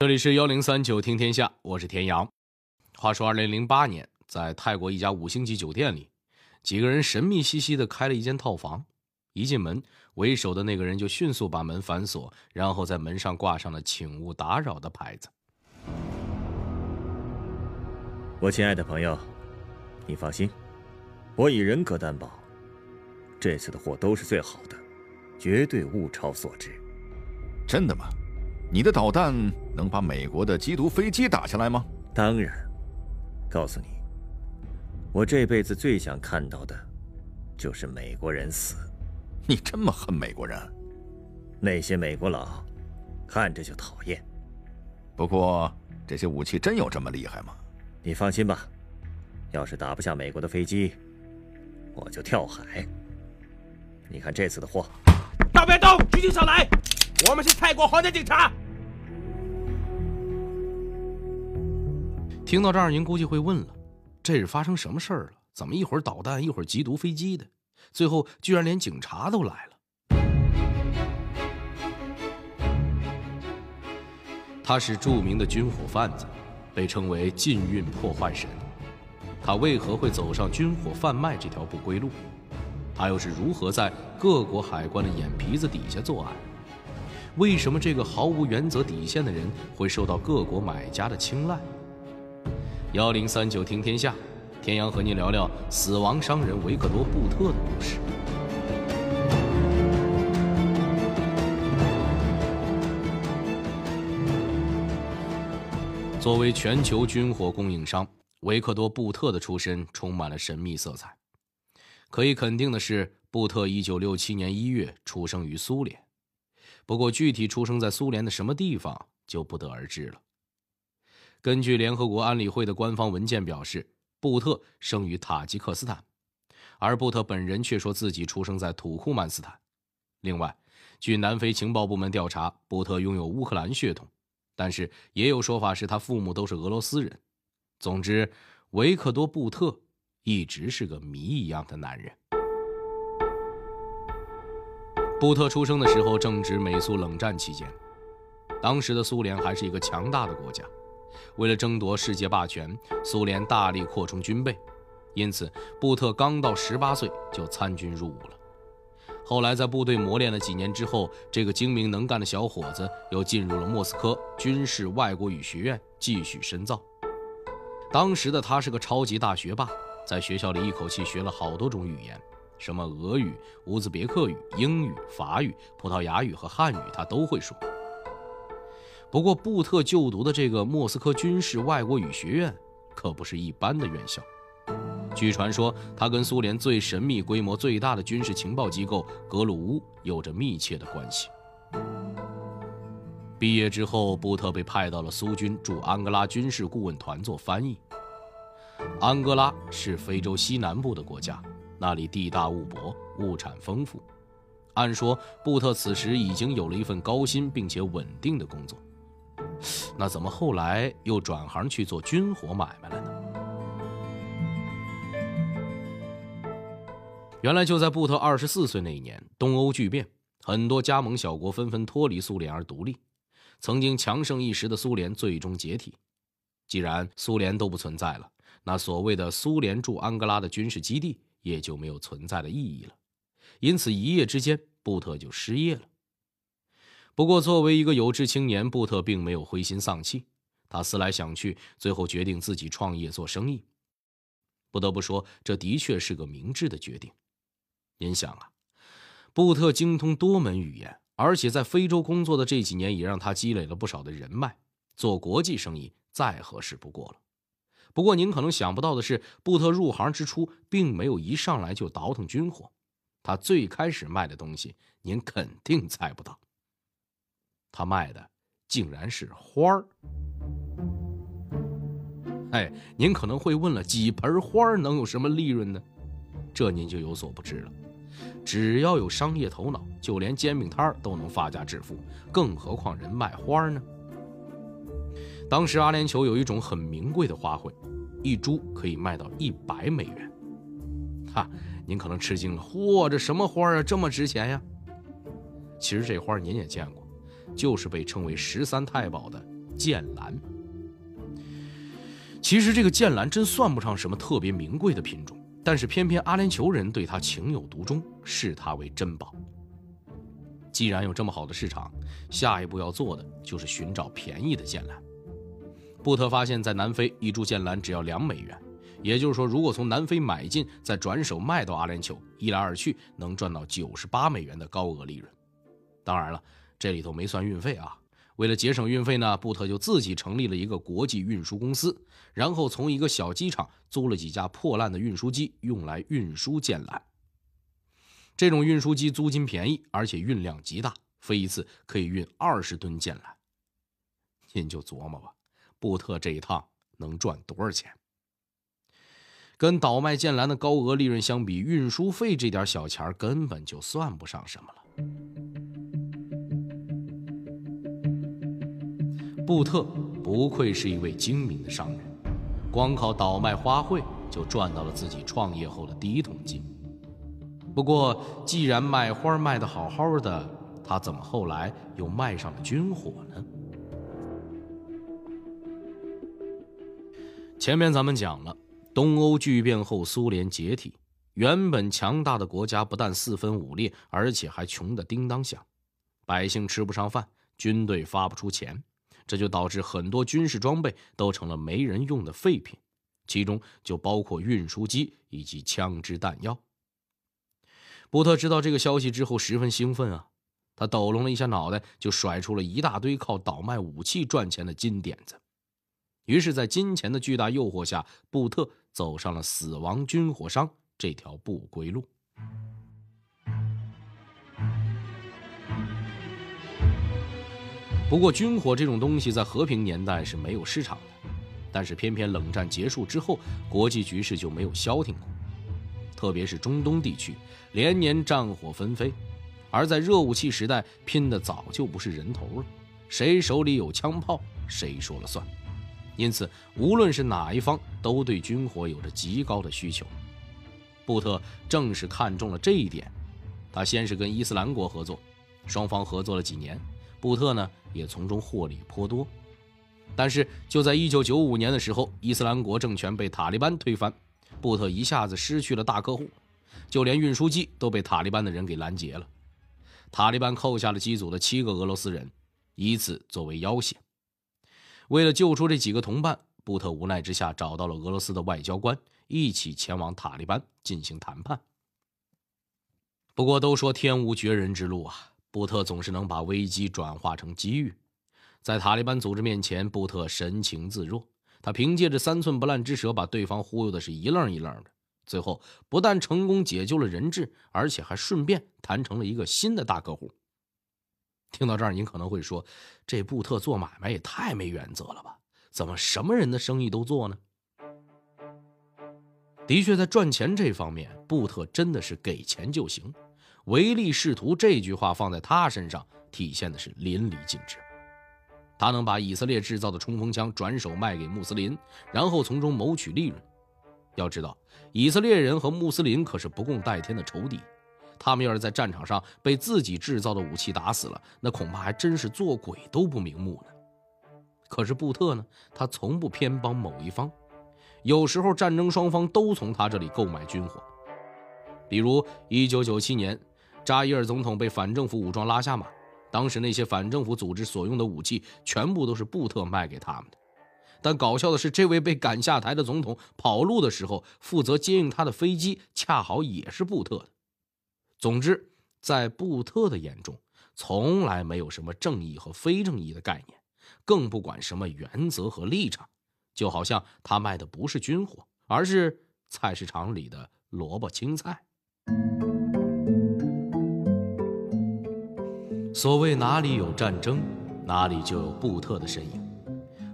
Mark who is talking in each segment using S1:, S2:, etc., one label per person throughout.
S1: 这里是幺零三九听天下，我是田阳。话说，二零零八年，在泰国一家五星级酒店里，几个人神秘兮兮的开了一间套房。一进门，为首的那个人就迅速把门反锁，然后在门上挂上了“请勿打扰”的牌子。
S2: 我亲爱的朋友，你放心，我以人格担保，这次的货都是最好的，绝对物超所值。
S3: 真的吗？你的导弹能把美国的缉毒飞机打下来吗？
S2: 当然。告诉你，我这辈子最想看到的，就是美国人死。
S3: 你这么恨美国人？
S2: 那些美国佬，看着就讨厌。
S3: 不过，这些武器真有这么厉害吗？
S2: 你放心吧，要是打不下美国的飞机，我就跳海。你看这次的货，
S4: 大别动，举起手来。我们是泰国皇家警察。
S1: 听到这儿，您估计会问了：这是发生什么事儿了？怎么一会儿导弹，一会儿缉毒飞机的？最后居然连警察都来了。他是著名的军火贩子，被称为禁运破坏神。他为何会走上军火贩卖这条不归路？他又是如何在各国海关的眼皮子底下作案？为什么这个毫无原则底线的人会受到各国买家的青睐？幺零三九听天下，天阳和您聊聊死亡商人维克多·布特的故事。作为全球军火供应商，维克多·布特的出身充满了神秘色彩。可以肯定的是，布特一九六七年一月出生于苏联。不过，具体出生在苏联的什么地方就不得而知了。根据联合国安理会的官方文件表示，布特生于塔吉克斯坦，而布特本人却说自己出生在土库曼斯坦。另外，据南非情报部门调查，布特拥有乌克兰血统，但是也有说法是他父母都是俄罗斯人。总之，维克多·布特一直是个谜一样的男人。布特出生的时候正值美苏冷战期间，当时的苏联还是一个强大的国家。为了争夺世界霸权，苏联大力扩充军备，因此布特刚到十八岁就参军入伍了。后来在部队磨练了几年之后，这个精明能干的小伙子又进入了莫斯科军事外国语学院继续深造。当时的他是个超级大学霸，在学校里一口气学了好多种语言。什么俄语、乌兹别克语、英语、法语、葡萄牙语和汉语，他都会说。不过，布特就读的这个莫斯科军事外国语学院可不是一般的院校。据传说，他跟苏联最神秘、规模最大的军事情报机构格鲁乌有着密切的关系。毕业之后，布特被派到了苏军驻安哥拉军事顾问团做翻译。安哥拉是非洲西南部的国家。那里地大物博，物产丰富。按说，布特此时已经有了一份高薪并且稳定的工作，那怎么后来又转行去做军火买卖了呢？原来就在布特二十四岁那一年，东欧剧变，很多加盟小国纷纷脱离苏联而独立，曾经强盛一时的苏联最终解体。既然苏联都不存在了，那所谓的苏联驻安哥拉的军事基地。也就没有存在的意义了，因此一夜之间，布特就失业了。不过，作为一个有志青年，布特并没有灰心丧气。他思来想去，最后决定自己创业做生意。不得不说，这的确是个明智的决定。您想啊，布特精通多门语言，而且在非洲工作的这几年也让他积累了不少的人脉，做国际生意再合适不过了。不过，您可能想不到的是，布特入行之初并没有一上来就倒腾军火。他最开始卖的东西，您肯定猜不到。他卖的竟然是花儿。哎，您可能会问了，几盆花能有什么利润呢？这您就有所不知了。只要有商业头脑，就连煎饼摊都能发家致富，更何况人卖花呢？当时阿联酋有一种很名贵的花卉，一株可以卖到一百美元。哈，您可能吃惊了，嚯，这什么花啊，这么值钱呀？其实这花您也见过，就是被称为十三太保的剑兰。其实这个剑兰真算不上什么特别名贵的品种，但是偏偏阿联酋人对它情有独钟，视它为珍宝。既然有这么好的市场，下一步要做的就是寻找便宜的剑兰。布特发现，在南非一株剑兰只要两美元，也就是说，如果从南非买进，再转手卖到阿联酋，一来二去能赚到九十八美元的高额利润。当然了，这里头没算运费啊。为了节省运费呢，布特就自己成立了一个国际运输公司，然后从一个小机场租了几架破烂的运输机，用来运输剑兰。这种运输机租金便宜，而且运量极大，飞一次可以运二十吨剑兰。您就琢磨吧，布特这一趟能赚多少钱？跟倒卖剑兰的高额利润相比，运输费这点小钱根本就算不上什么了。布特不愧是一位精明的商人，光靠倒卖花卉就赚到了自己创业后的第一桶金。不过，既然卖花卖得好好的，他怎么后来又卖上了军火呢？前面咱们讲了，东欧剧变后，苏联解体，原本强大的国家不但四分五裂，而且还穷得叮当响，百姓吃不上饭，军队发不出钱。这就导致很多军事装备都成了没人用的废品，其中就包括运输机以及枪支弹药。布特知道这个消息之后十分兴奋啊，他抖隆了一下脑袋，就甩出了一大堆靠倒卖武器赚钱的金点子。于是，在金钱的巨大诱惑下，布特走上了死亡军火商这条不归路。不过，军火这种东西在和平年代是没有市场的，但是偏偏冷战结束之后，国际局势就没有消停过。特别是中东地区，连年战火纷飞，而在热武器时代，拼的早就不是人头了，谁手里有枪炮，谁说了算。因此，无论是哪一方，都对军火有着极高的需求。布特正是看中了这一点，他先是跟伊斯兰国合作，双方合作了几年。布特呢也从中获利颇多，但是就在1995年的时候，伊斯兰国政权被塔利班推翻，布特一下子失去了大客户，就连运输机都被塔利班的人给拦截了。塔利班扣下了机组的七个俄罗斯人，以此作为要挟。为了救出这几个同伴，布特无奈之下找到了俄罗斯的外交官，一起前往塔利班进行谈判。不过都说天无绝人之路啊。布特总是能把危机转化成机遇，在塔利班组织面前，布特神情自若。他凭借着三寸不烂之舌，把对方忽悠的是一愣一愣的。最后，不但成功解救了人质，而且还顺便谈成了一个新的大客户。听到这儿，您可能会说：“这布特做买卖也太没原则了吧？怎么什么人的生意都做呢？”的确，在赚钱这方面，布特真的是给钱就行。唯利是图这句话放在他身上体现的是淋漓尽致。他能把以色列制造的冲锋枪转手卖给穆斯林，然后从中谋取利润。要知道，以色列人和穆斯林可是不共戴天的仇敌。他们要是在战场上被自己制造的武器打死了，那恐怕还真是做鬼都不瞑目呢。可是布特呢？他从不偏帮某一方，有时候战争双方都从他这里购买军火，比如1997年。扎伊尔总统被反政府武装拉下马，当时那些反政府组织所用的武器全部都是布特卖给他们的。但搞笑的是，这位被赶下台的总统跑路的时候，负责接应他的飞机恰好也是布特的。总之，在布特的眼中，从来没有什么正义和非正义的概念，更不管什么原则和立场，就好像他卖的不是军火，而是菜市场里的萝卜青菜。所谓哪里有战争，哪里就有布特的身影。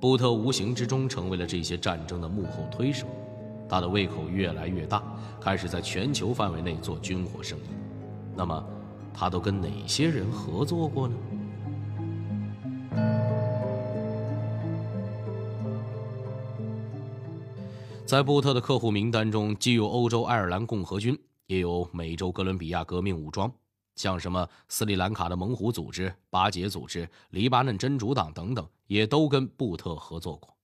S1: 布特无形之中成为了这些战争的幕后推手，他的胃口越来越大，开始在全球范围内做军火生意。那么，他都跟哪些人合作过呢？在布特的客户名单中，既有欧洲爱尔兰共和军，也有美洲哥伦比亚革命武装。像什么斯里兰卡的猛虎组织、巴解组织、黎巴嫩真主党等等，也都跟布特合作过。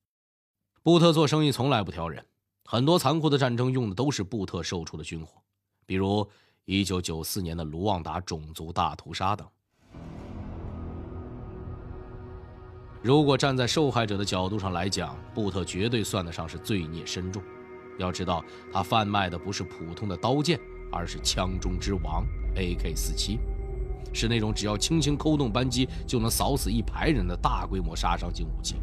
S1: 布特做生意从来不挑人，很多残酷的战争用的都是布特售出的军火，比如1994年的卢旺达种族大屠杀等。如果站在受害者的角度上来讲，布特绝对算得上是罪孽深重。要知道，他贩卖的不是普通的刀剑，而是枪中之王 AK-47，是那种只要轻轻扣动扳机就能扫死一排人的大规模杀伤性武器。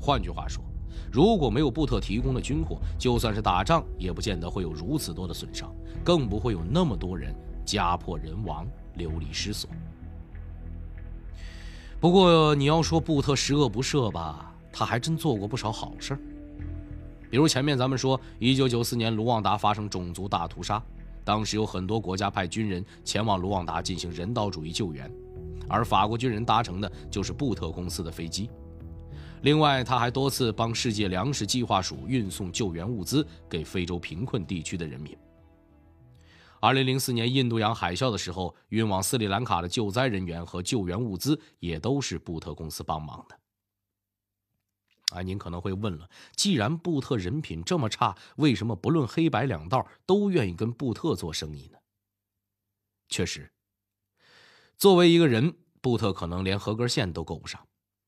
S1: 换句话说，如果没有布特提供的军火，就算是打仗，也不见得会有如此多的损伤，更不会有那么多人家破人亡、流离失所。不过你要说布特十恶不赦吧，他还真做过不少好事。比如前面咱们说，一九九四年卢旺达发生种族大屠杀，当时有很多国家派军人前往卢旺达进行人道主义救援，而法国军人搭乘的就是布特公司的飞机。另外，他还多次帮世界粮食计划署运送救援物资给非洲贫困地区的人民。二零零四年印度洋海啸的时候，运往斯里兰卡的救灾人员和救援物资也都是布特公司帮忙的。啊，您可能会问了，既然布特人品这么差，为什么不论黑白两道都愿意跟布特做生意呢？确实，作为一个人，布特可能连合格线都够不上，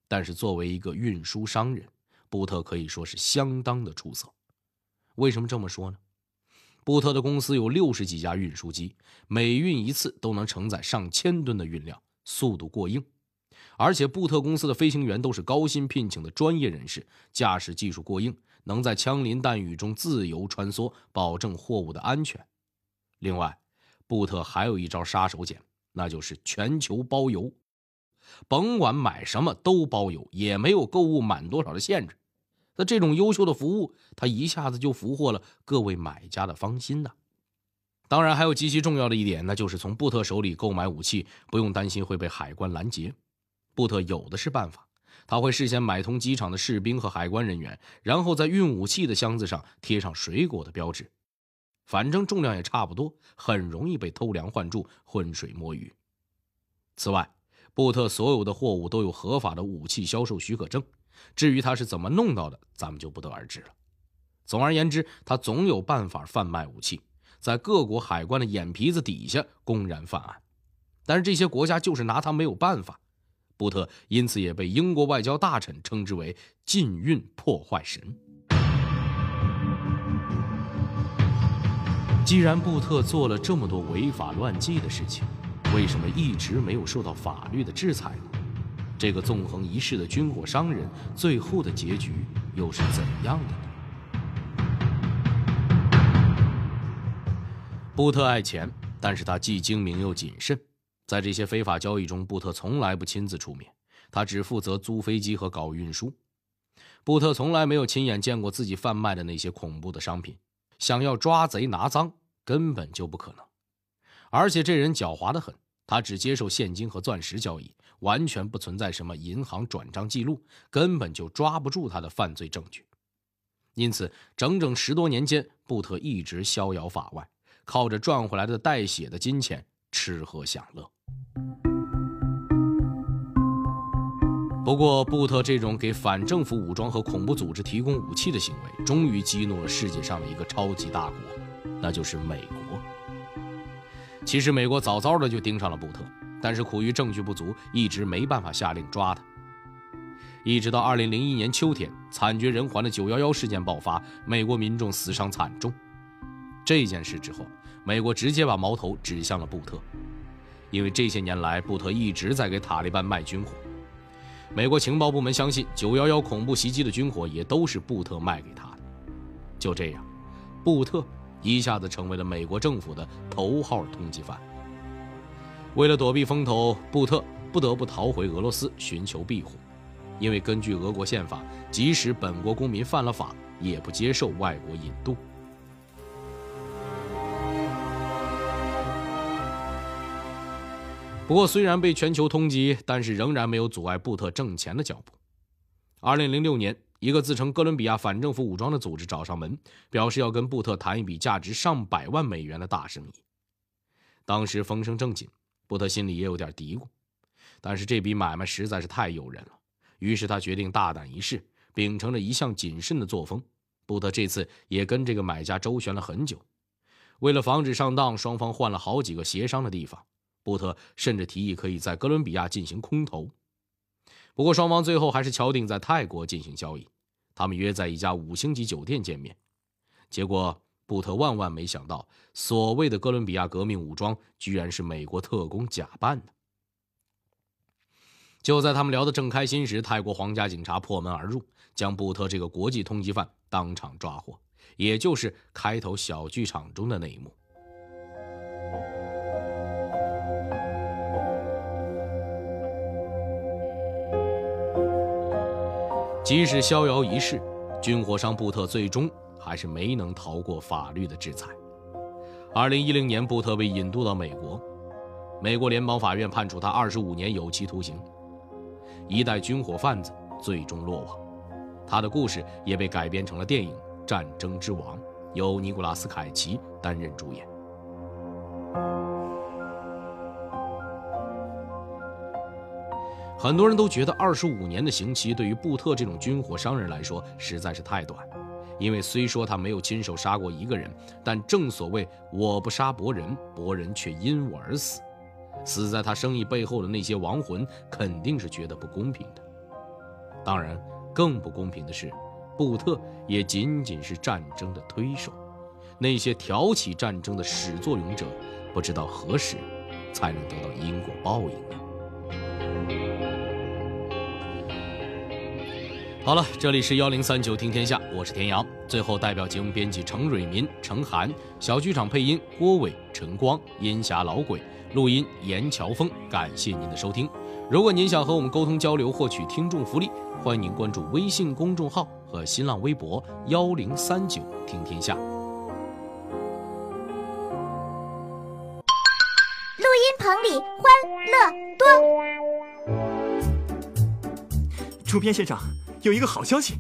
S1: 但是作为一个运输商人，布特可以说是相当的出色。为什么这么说呢？布特的公司有六十几架运输机，每运一次都能承载上千吨的运量，速度过硬。而且布特公司的飞行员都是高薪聘请的专业人士，驾驶技术过硬，能在枪林弹雨中自由穿梭，保证货物的安全。另外，布特还有一招杀手锏，那就是全球包邮，甭管买什么都包邮，也没有购物满多少的限制。那这种优秀的服务，他一下子就俘获了各位买家的芳心呐。当然，还有极其重要的一点，那就是从布特手里购买武器，不用担心会被海关拦截。布特有的是办法，他会事先买通机场的士兵和海关人员，然后在运武器的箱子上贴上水果的标志。反正重量也差不多，很容易被偷梁换柱、浑水摸鱼。此外，布特所有的货物都有合法的武器销售许可证。至于他是怎么弄到的，咱们就不得而知了。总而言之，他总有办法贩卖武器，在各国海关的眼皮子底下公然犯案。但是这些国家就是拿他没有办法。布特因此也被英国外交大臣称之为“禁运破坏神”。既然布特做了这么多违法乱纪的事情，为什么一直没有受到法律的制裁呢？这个纵横一世的军火商人，最后的结局又是怎样的呢？布特爱钱，但是他既精明又谨慎。在这些非法交易中，布特从来不亲自出面，他只负责租飞机和搞运输。布特从来没有亲眼见过自己贩卖的那些恐怖的商品，想要抓贼拿赃根本就不可能。而且这人狡猾得很。他只接受现金和钻石交易，完全不存在什么银行转账记录，根本就抓不住他的犯罪证据。因此，整整十多年间，布特一直逍遥法外，靠着赚回来的带血的金钱吃喝享乐。不过，布特这种给反政府武装和恐怖组织提供武器的行为，终于激怒了世界上的一个超级大国，那就是美国。其实美国早早的就盯上了布特，但是苦于证据不足，一直没办法下令抓他。一直到二零零一年秋天，惨绝人寰的九幺幺事件爆发，美国民众死伤惨重。这件事之后，美国直接把矛头指向了布特，因为这些年来布特一直在给塔利班卖军火。美国情报部门相信，九幺幺恐怖袭击的军火也都是布特卖给他的。就这样，布特。一下子成为了美国政府的头号通缉犯。为了躲避风头，布特不得不逃回俄罗斯寻求庇护，因为根据俄国宪法，即使本国公民犯了法，也不接受外国引渡。不过，虽然被全球通缉，但是仍然没有阻碍布特挣钱的脚步。二零零六年。一个自称哥伦比亚反政府武装的组织找上门，表示要跟布特谈一笔价值上百万美元的大生意。当时风声正紧，布特心里也有点嘀咕，但是这笔买卖实在是太诱人了，于是他决定大胆一试，秉承着一向谨慎的作风。布特这次也跟这个买家周旋了很久，为了防止上当，双方换了好几个协商的地方。布特甚至提议可以在哥伦比亚进行空投，不过双方最后还是敲定在泰国进行交易。他们约在一家五星级酒店见面，结果布特万万没想到，所谓的哥伦比亚革命武装居然是美国特工假扮的。就在他们聊得正开心时，泰国皇家警察破门而入，将布特这个国际通缉犯当场抓获，也就是开头小剧场中的那一幕。即使逍遥一世，军火商布特最终还是没能逃过法律的制裁。二零一零年，布特被引渡到美国，美国联邦法院判处他二十五年有期徒刑。一代军火贩子最终落网，他的故事也被改编成了电影《战争之王》，由尼古拉斯·凯奇担任主演。很多人都觉得二十五年的刑期对于布特这种军火商人来说实在是太短，因为虽说他没有亲手杀过一个人，但正所谓“我不杀伯仁，伯仁却因我而死”，死在他生意背后的那些亡魂肯定是觉得不公平的。当然，更不公平的是，布特也仅仅是战争的推手，那些挑起战争的始作俑者，不知道何时才能得到因果报应呢？好了，这里是幺零三九听天下，我是田阳。最后，代表节目编辑程蕊民、程涵，小剧场配音郭伟、陈光，烟霞老鬼，录音严乔峰。感谢您的收听。如果您想和我们沟通交流，获取听众福利，欢迎您关注微信公众号和新浪微博幺零三九听天下。录
S5: 音棚里欢乐
S6: 多。主编先生。有一个好消息，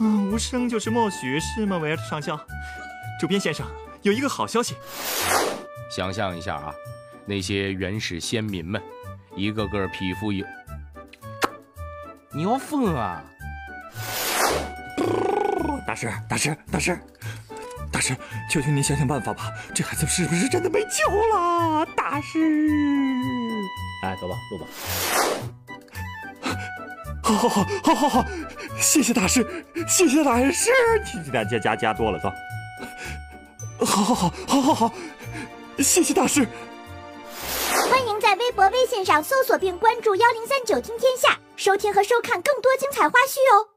S6: 嗯，无声就是默许，是吗，维尔特上校？主编先生，有一个好消息。
S1: 想象一下啊，那些原始先民们，一个个皮肤有……你要疯啊！
S6: 大师，大师，大师，大师，求求您想想办法吧，这孩子是不是真的没救了？大师，
S2: 哎，走吧，录吧。
S6: 好，好，好，好，好，好，谢谢大师，谢谢大师，加加加加多了，走。好，好，好，好，好，好，谢谢大师。
S5: 欢迎在微博、微信上搜索并关注“幺零三九听天下”，收听和收看更多精彩花絮哦。